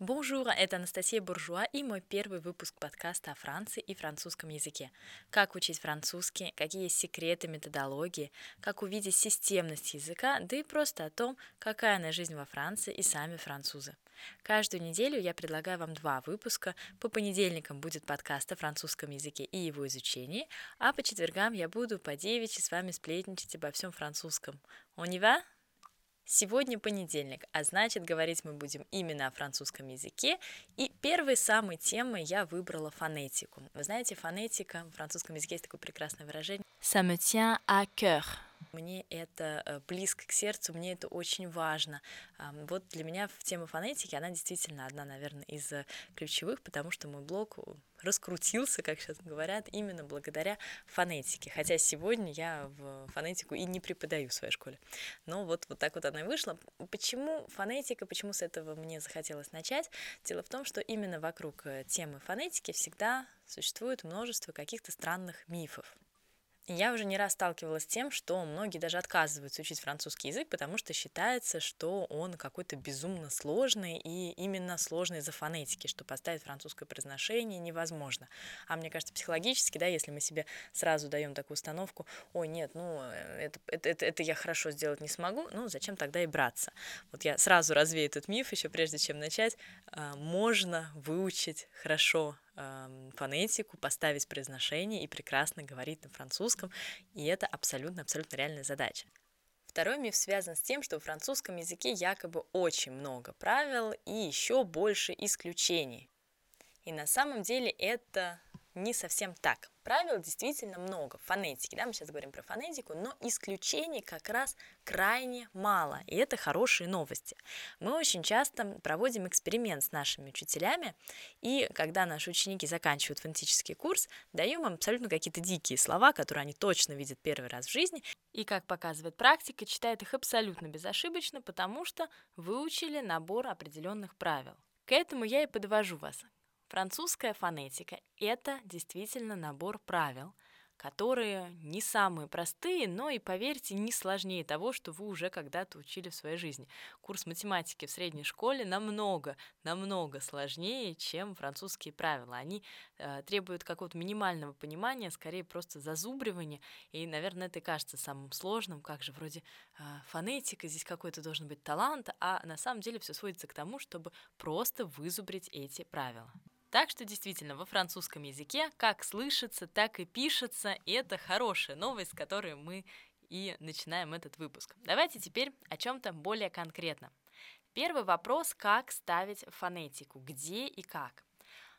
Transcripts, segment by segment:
Bonjour, это Анастасия Буржуа и мой первый выпуск подкаста о Франции и французском языке. Как учить французский, какие есть секреты методологии, как увидеть системность языка, да и просто о том, какая она жизнь во Франции и сами французы. Каждую неделю я предлагаю вам два выпуска. По понедельникам будет подкаст о французском языке и его изучении, а по четвергам я буду по девичьи с вами сплетничать обо всем французском. On y va? Сегодня понедельник, а значит говорить мы будем именно о французском языке. И первой самой темой я выбрала фонетику. Вы знаете, фонетика в французском языке есть такое прекрасное выражение. Ça me tient à cœur. Мне это э, близко к сердцу, мне это очень важно. Вот для меня тема фонетики, она действительно одна, наверное, из э, ключевых, потому что мой блог раскрутился, как сейчас говорят, именно благодаря фонетике. Хотя сегодня я в фонетику и не преподаю в своей школе. Но вот, вот так вот она и вышла. Почему фонетика, почему с этого мне захотелось начать? Дело в том, что именно вокруг э, темы фонетики всегда существует множество каких-то странных мифов. Я уже не раз сталкивалась с тем, что многие даже отказываются учить французский язык, потому что считается, что он какой-то безумно сложный и именно сложный из-за фонетики, что поставить французское произношение невозможно. А мне кажется, психологически, да, если мы себе сразу даем такую установку, ой, нет, ну, это, это, это, это я хорошо сделать не смогу, ну, зачем тогда и браться? Вот я сразу развею этот миф, еще прежде чем начать, а, можно выучить хорошо фонетику, поставить произношение и прекрасно говорить на французском, и это абсолютно-абсолютно реальная задача. Второй миф связан с тем, что в французском языке якобы очень много правил и еще больше исключений. И на самом деле это не совсем так. Правил действительно много, фонетики, да, мы сейчас говорим про фонетику, но исключений как раз крайне мало, и это хорошие новости. Мы очень часто проводим эксперимент с нашими учителями, и когда наши ученики заканчивают фонетический курс, даем им абсолютно какие-то дикие слова, которые они точно видят первый раз в жизни, и, как показывает практика, читают их абсолютно безошибочно, потому что выучили набор определенных правил. К этому я и подвожу вас. Французская фонетика – это действительно набор правил, которые не самые простые, но и, поверьте, не сложнее того, что вы уже когда-то учили в своей жизни. Курс математики в средней школе намного, намного сложнее, чем французские правила. Они э, требуют какого-то минимального понимания, скорее просто зазубривания, и, наверное, это и кажется самым сложным, как же вроде э, фонетика, здесь какой-то должен быть талант, а на самом деле все сводится к тому, чтобы просто вызубрить эти правила. Так что действительно во французском языке как слышится, так и пишется, и это хорошая новость, с которой мы и начинаем этот выпуск. Давайте теперь о чем-то более конкретном. Первый вопрос, как ставить фонетику, где и как.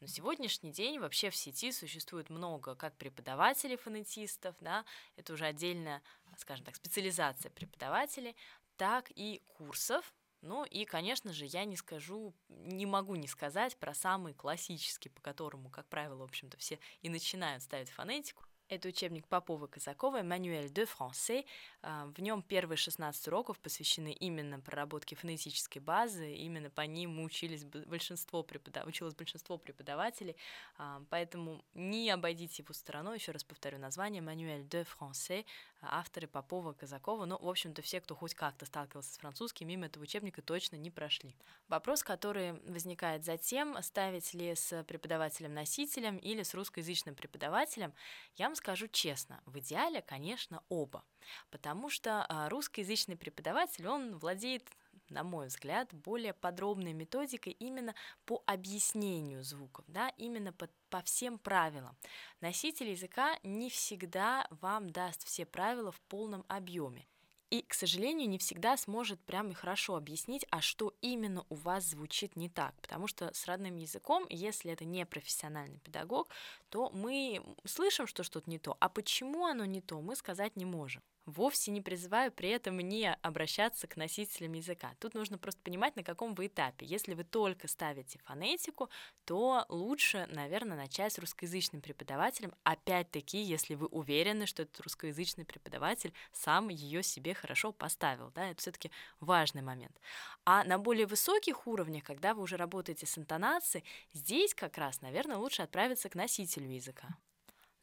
На сегодняшний день вообще в сети существует много как преподавателей фонетистов, да, это уже отдельная, скажем так, специализация преподавателей, так и курсов, ну и, конечно же, я не скажу, не могу не сказать про самый классический, по которому, как правило, в общем-то, все и начинают ставить фонетику. Это учебник Попова Казакова «Мануэль de français». А, в нем первые 16 уроков посвящены именно проработке фонетической базы. Именно по ним учились большинство преподав... училось большинство преподавателей. А, поэтому не обойдите его стороной. Еще раз повторю название «Мануэль de français». Авторы Попова Казакова. Ну, в общем-то, все, кто хоть как-то сталкивался с французским, мимо этого учебника точно не прошли. Вопрос, который возникает затем, ставить ли с преподавателем-носителем или с русскоязычным преподавателем, я вам скажу честно, в идеале, конечно, оба, потому что а, русскоязычный преподаватель, он владеет на мой взгляд, более подробной методикой именно по объяснению звуков, да, именно по, по всем правилам. Носитель языка не всегда вам даст все правила в полном объеме и, к сожалению, не всегда сможет прям и хорошо объяснить, а что именно у вас звучит не так. Потому что с родным языком, если это не профессиональный педагог, то мы слышим, что что-то не то, а почему оно не то, мы сказать не можем. Вовсе не призываю при этом не обращаться к носителям языка. Тут нужно просто понимать, на каком вы этапе. Если вы только ставите фонетику, то лучше, наверное, начать с русскоязычным преподавателем. Опять-таки, если вы уверены, что этот русскоязычный преподаватель сам ее себе хорошо поставил. Да? Это все-таки важный момент. А на более высоких уровнях, когда вы уже работаете с интонацией, здесь как раз, наверное, лучше отправиться к носителю языка.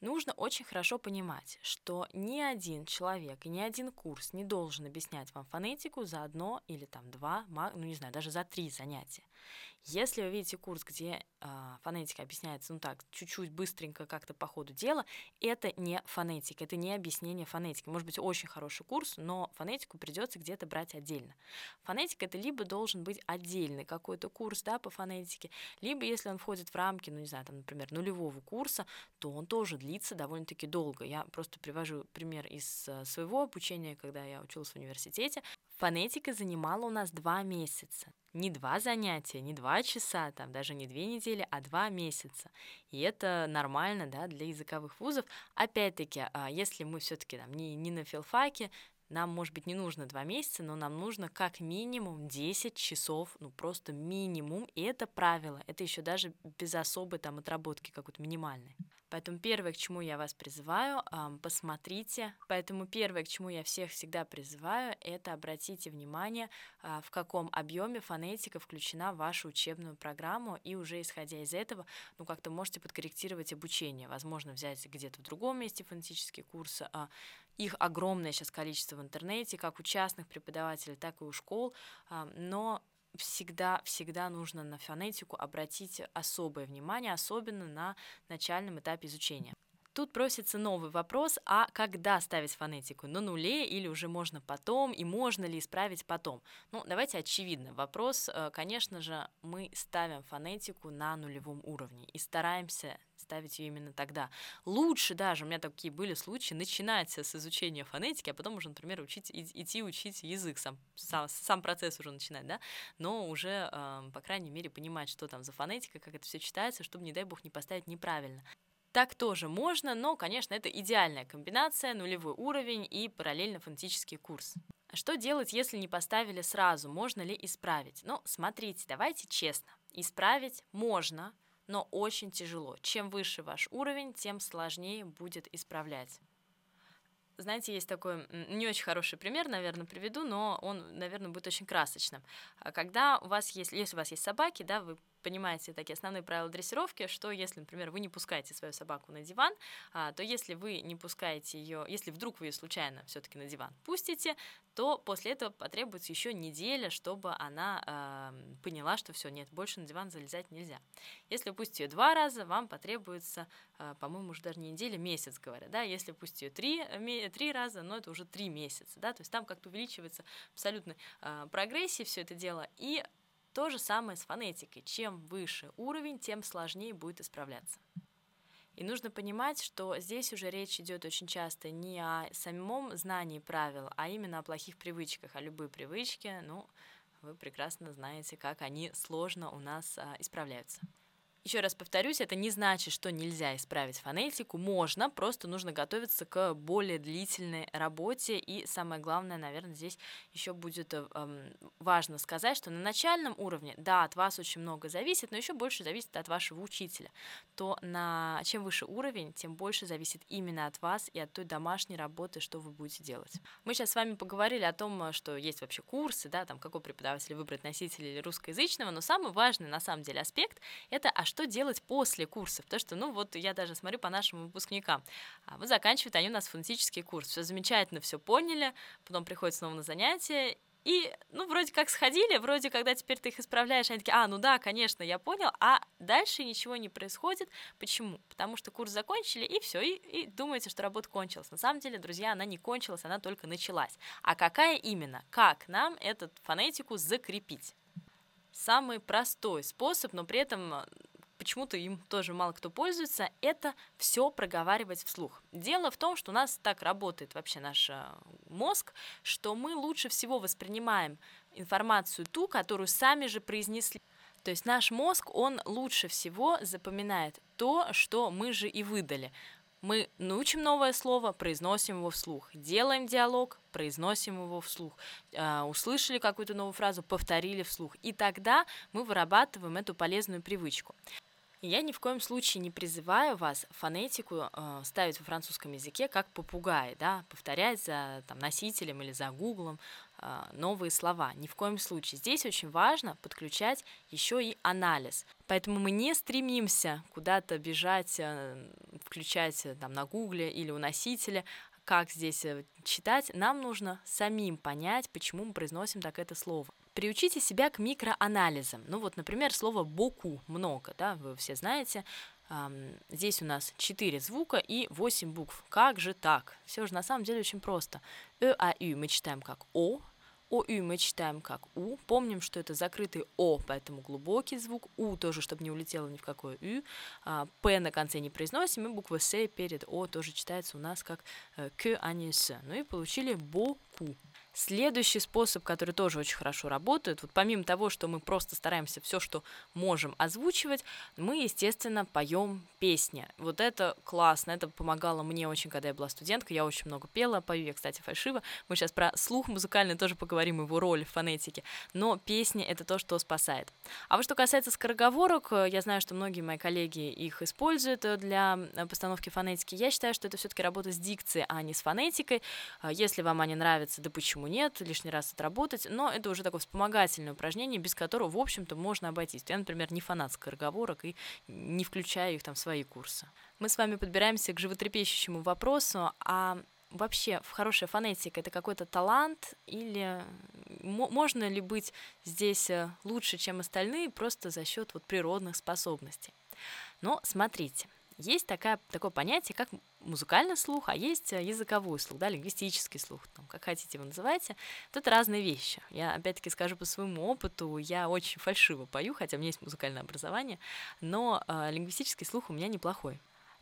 Нужно очень хорошо понимать, что ни один человек и ни один курс не должен объяснять вам фонетику за одно или там два, ну не знаю, даже за три занятия. Если вы видите курс, где э, фонетика объясняется, ну так, чуть-чуть быстренько как-то по ходу дела, это не фонетика, это не объяснение фонетики. Может быть, очень хороший курс, но фонетику придется где-то брать отдельно. Фонетика это либо должен быть отдельный какой-то курс да, по фонетике, либо если он входит в рамки, ну не знаю, там, например, нулевого курса, то он тоже длится довольно-таки долго. Я просто привожу пример из э, своего обучения, когда я училась в университете. Фонетика занимала у нас два месяца. Не два занятия, не два часа, там даже не две недели, а два месяца. И это нормально да, для языковых вузов. Опять-таки, а, если мы все-таки там не, не на филфаке, нам, может быть, не нужно два месяца, но нам нужно как минимум 10 часов, ну просто минимум, и это правило, это еще даже без особой там отработки какой-то минимальной. Поэтому первое, к чему я вас призываю, посмотрите. Поэтому первое, к чему я всех всегда призываю, это обратите внимание, а, в каком объеме фонетика включена в вашу учебную программу, и уже исходя из этого, ну как-то можете подкорректировать обучение. Возможно, взять где-то в другом месте фонетические курсы. А, их огромное сейчас количество в интернете, как у частных преподавателей, так и у школ, но всегда, всегда нужно на фонетику обратить особое внимание, особенно на начальном этапе изучения. Тут просится новый вопрос, а когда ставить фонетику? На нуле или уже можно потом, и можно ли исправить потом? Ну, давайте очевидно. Вопрос, э, конечно же, мы ставим фонетику на нулевом уровне и стараемся ставить ее именно тогда. Лучше даже, у меня такие были случаи, начинать с изучения фонетики, а потом уже, например, учить, идти учить язык, сам, сам, сам процесс уже начинать, да, но уже, э, по крайней мере, понимать, что там за фонетика, как это все читается, чтобы, не дай бог, не поставить неправильно. Так тоже можно, но, конечно, это идеальная комбинация, нулевой уровень и параллельно фонетический курс. Что делать, если не поставили сразу? Можно ли исправить? Ну, смотрите, давайте честно. Исправить можно, но очень тяжело. Чем выше ваш уровень, тем сложнее будет исправлять. Знаете, есть такой не очень хороший пример, наверное, приведу, но он, наверное, будет очень красочным. Когда у вас есть, если у вас есть собаки, да, вы понимаете такие основные правила дрессировки, что если, например, вы не пускаете свою собаку на диван, а, то если вы не пускаете ее, если вдруг вы ее случайно все-таки на диван пустите, то после этого потребуется еще неделя, чтобы она э, поняла, что все, нет, больше на диван залезать нельзя. Если пустить ее два раза, вам потребуется, э, по-моему, уже даже не неделя, месяц, говорят, да, если пустить ее три, три раза, но это уже три месяца, да, то есть там как-то увеличивается абсолютно э, прогрессия все это дело, и то же самое с фонетикой. Чем выше уровень, тем сложнее будет исправляться. И нужно понимать, что здесь уже речь идет очень часто не о самом знании правил, а именно о плохих привычках. А любые привычки, ну, вы прекрасно знаете, как они сложно у нас а, исправляются. Еще раз повторюсь, это не значит, что нельзя исправить фонетику. Можно, просто нужно готовиться к более длительной работе. И самое главное, наверное, здесь еще будет эм, важно сказать, что на начальном уровне, да, от вас очень много зависит, но еще больше зависит от вашего учителя. То на чем выше уровень, тем больше зависит именно от вас и от той домашней работы, что вы будете делать. Мы сейчас с вами поговорили о том, что есть вообще курсы, да, там какой преподаватель выбрать носитель или русскоязычного, но самый важный на самом деле аспект это а что делать после курсов? Потому что, ну вот я даже смотрю по нашим выпускникам. А вот заканчивают они у нас фонетический курс. Все замечательно, все поняли, потом приходят снова на занятия, и, ну, вроде как сходили, вроде, когда теперь ты их исправляешь, они такие, а, ну да, конечно, я понял, а дальше ничего не происходит. Почему? Потому что курс закончили, и все, и, и думаете, что работа кончилась. На самом деле, друзья, она не кончилась, она только началась. А какая именно? Как нам эту фонетику закрепить? Самый простой способ, но при этом почему-то им тоже мало кто пользуется, это все проговаривать вслух. Дело в том, что у нас так работает вообще наш э, мозг, что мы лучше всего воспринимаем информацию ту, которую сами же произнесли. То есть наш мозг, он лучше всего запоминает то, что мы же и выдали. Мы научим новое слово, произносим его вслух. Делаем диалог, произносим его вслух. Э, услышали какую-то новую фразу, повторили вслух. И тогда мы вырабатываем эту полезную привычку. Я ни в коем случае не призываю вас фонетику э, ставить во французском языке как попугай, да, повторять за там, носителем или за гуглом э, новые слова. Ни в коем случае. Здесь очень важно подключать еще и анализ. Поэтому мы не стремимся куда-то бежать, э, включать э, там, на гугле или у носителя, как здесь э, читать, нам нужно самим понять, почему мы произносим так это слово. Приучите себя к микроанализам. Ну вот, например, слово «боку» – много, да, вы все знаете. Здесь у нас 4 звука и 8 букв. Как же так? Все же на самом деле очень просто. Э, А, Ю мы читаем как О, о, Ю мы читаем как У. Помним, что это закрытый О, поэтому глубокий звук. У тоже, чтобы не улетело ни в какое Ю. А, П на конце не произносим, и буква С перед О тоже читается у нас как э, К, а не С. Ну и получили Боку. Следующий способ, который тоже очень хорошо работает, вот помимо того, что мы просто стараемся все, что можем озвучивать, мы, естественно, поем песни. Вот это классно, это помогало мне очень, когда я была студенткой, я очень много пела, пою я, кстати, фальшиво. Мы сейчас про слух музыкальный тоже поговорим, его роль в фонетике, но песни — это то, что спасает. А вот что касается скороговорок, я знаю, что многие мои коллеги их используют для постановки фонетики. Я считаю, что это все таки работа с дикцией, а не с фонетикой. Если вам они нравятся, да почему нет, лишний раз отработать, но это уже такое вспомогательное упражнение, без которого, в общем-то, можно обойтись. Я, например, не фанат скороговорок и не включаю их там в свои курсы. Мы с вами подбираемся к животрепещущему вопросу, а вообще в хорошая фонетика это какой-то талант или можно ли быть здесь э, лучше, чем остальные, просто за счет вот природных способностей? Но смотрите, есть такая, такое понятие, как музыкальный слух, а есть э, языковой слух, да, лингвистический слух, там, как хотите его называйте. Это разные вещи. Я, опять-таки, скажу по своему опыту, я очень фальшиво пою, хотя у меня есть музыкальное образование, но э, лингвистический слух у меня неплохой.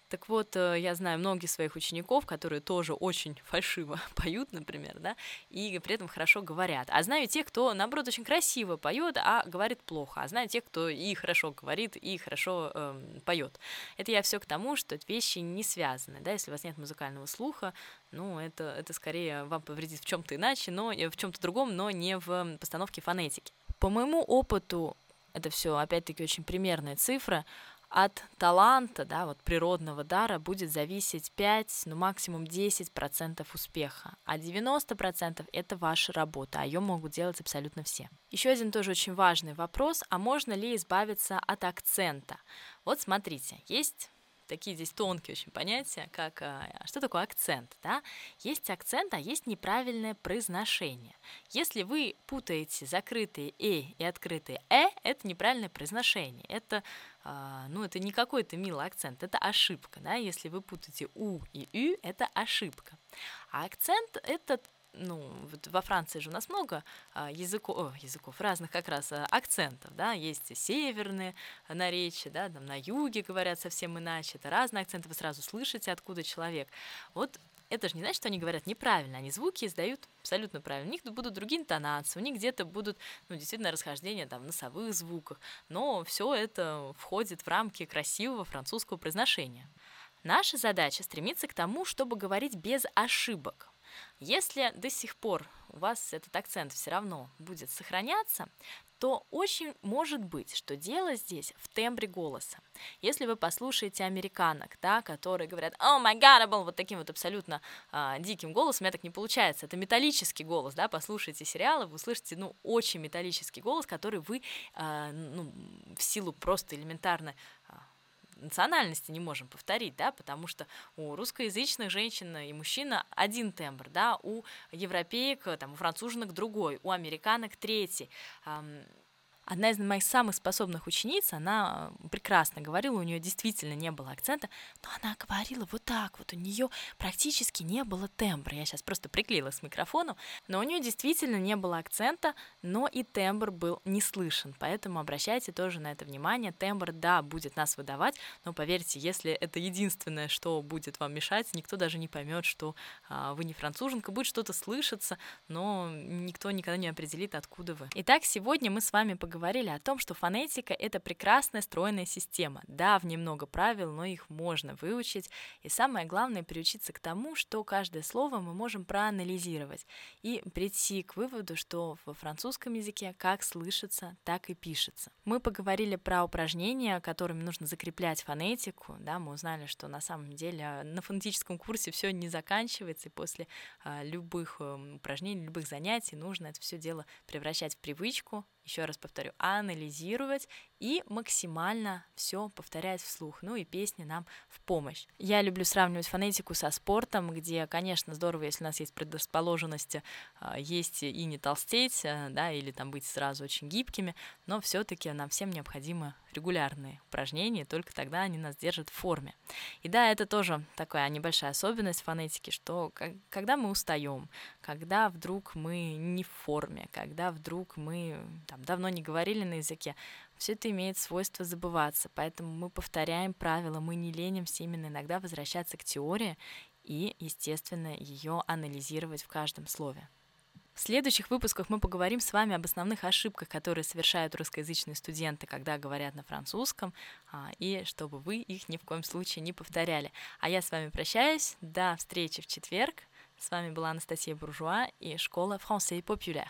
Так вот, э, я знаю многих своих учеников, которые тоже очень фальшиво поют, например, да, и при этом хорошо говорят. А знаю тех, кто, наоборот, очень красиво поет, а говорит плохо. А знаю тех, кто и хорошо говорит, и хорошо э, эм, поет. Это я все к тому, что вещи не связаны, да, если у вас нет музыкального слуха, ну, это, это скорее вам повредит в чем-то иначе, но в чем-то другом, но не в постановке фонетики. По моему опыту, это все, опять-таки, очень примерная цифра, от таланта, да, вот природного дара будет зависеть 5, ну максимум 10% успеха, а 90% это ваша работа, а ее могут делать абсолютно все. Еще один тоже очень важный вопрос, а можно ли избавиться от акцента? Вот смотрите, есть такие здесь тонкие очень понятия, как а, что такое акцент, да? Есть акцент, а есть неправильное произношение. Если вы путаете закрытые «э» и открытые «э», это неправильное произношение. Это а, ну, это не какой-то милый акцент, это ошибка, да, если вы путаете «у» и «ю», это ошибка. А акцент — это ну, во Франции же у нас много а, языков, о, языков разных как раз а, акцентов, да, есть северные наречия, да, там на юге говорят совсем иначе, это разные акценты, вы сразу слышите, откуда человек. Вот это же не значит, что они говорят неправильно, они звуки издают абсолютно правильно. У них будут другие интонации, у них где-то будут, ну, действительно, расхождения там в носовых звуках, но все это входит в рамки красивого французского произношения. Наша задача стремиться к тому, чтобы говорить без ошибок. Если до сих пор у вас этот акцент все равно будет сохраняться, то очень может быть, что дело здесь в тембре голоса. Если вы послушаете американок, да, которые говорят «Oh my God, был вот таким вот абсолютно а, диким голосом, у меня так не получается, это металлический голос, да, послушайте сериалы, вы услышите, ну, очень металлический голос, который вы, а, ну, в силу просто элементарно национальности не можем повторить, да, потому что у русскоязычных женщин и мужчин один тембр, да, у европеек, там, у француженок другой, у американок третий. Одна из моих самых способных учениц, она прекрасно говорила, у нее действительно не было акцента, но она говорила вот так вот, у нее практически не было тембра. Я сейчас просто приклеила с микрофону, но у нее действительно не было акцента, но и тембр был не слышен, поэтому обращайте тоже на это внимание. Тембр, да, будет нас выдавать, но поверьте, если это единственное, что будет вам мешать, никто даже не поймет, что а, вы не француженка, будет что-то слышаться, но никто никогда не определит, откуда вы. Итак, сегодня мы с вами поговорим говорили о том, что фонетика — это прекрасная стройная система. Да, в ней много правил, но их можно выучить. И самое главное — приучиться к тому, что каждое слово мы можем проанализировать и прийти к выводу, что во французском языке как слышится, так и пишется. Мы поговорили про упражнения, которыми нужно закреплять фонетику. Да, мы узнали, что на самом деле на фонетическом курсе все не заканчивается, и после а, любых а, упражнений, любых занятий нужно это все дело превращать в привычку, еще раз повторю, анализировать и максимально все повторять вслух. Ну и песни нам в помощь. Я люблю сравнивать фонетику со спортом, где, конечно, здорово, если у нас есть предрасположенности, а, есть и не толстеть, а, да, или там быть сразу очень гибкими, но все-таки нам всем необходимы регулярные упражнения, только тогда они нас держат в форме. И да, это тоже такая небольшая особенность фонетики, что когда мы устаем, когда вдруг мы не в форме, когда вдруг мы там, давно не говорили на языке, все это имеет свойство забываться, поэтому мы повторяем правила, мы не ленимся именно иногда возвращаться к теории и, естественно, ее анализировать в каждом слове. В следующих выпусках мы поговорим с вами об основных ошибках, которые совершают русскоязычные студенты, когда говорят на французском, а, и чтобы вы их ни в коем случае не повторяли. А я с вами прощаюсь. До встречи в четверг. С вами была Анастасия Буржуа и школа Français Populaire.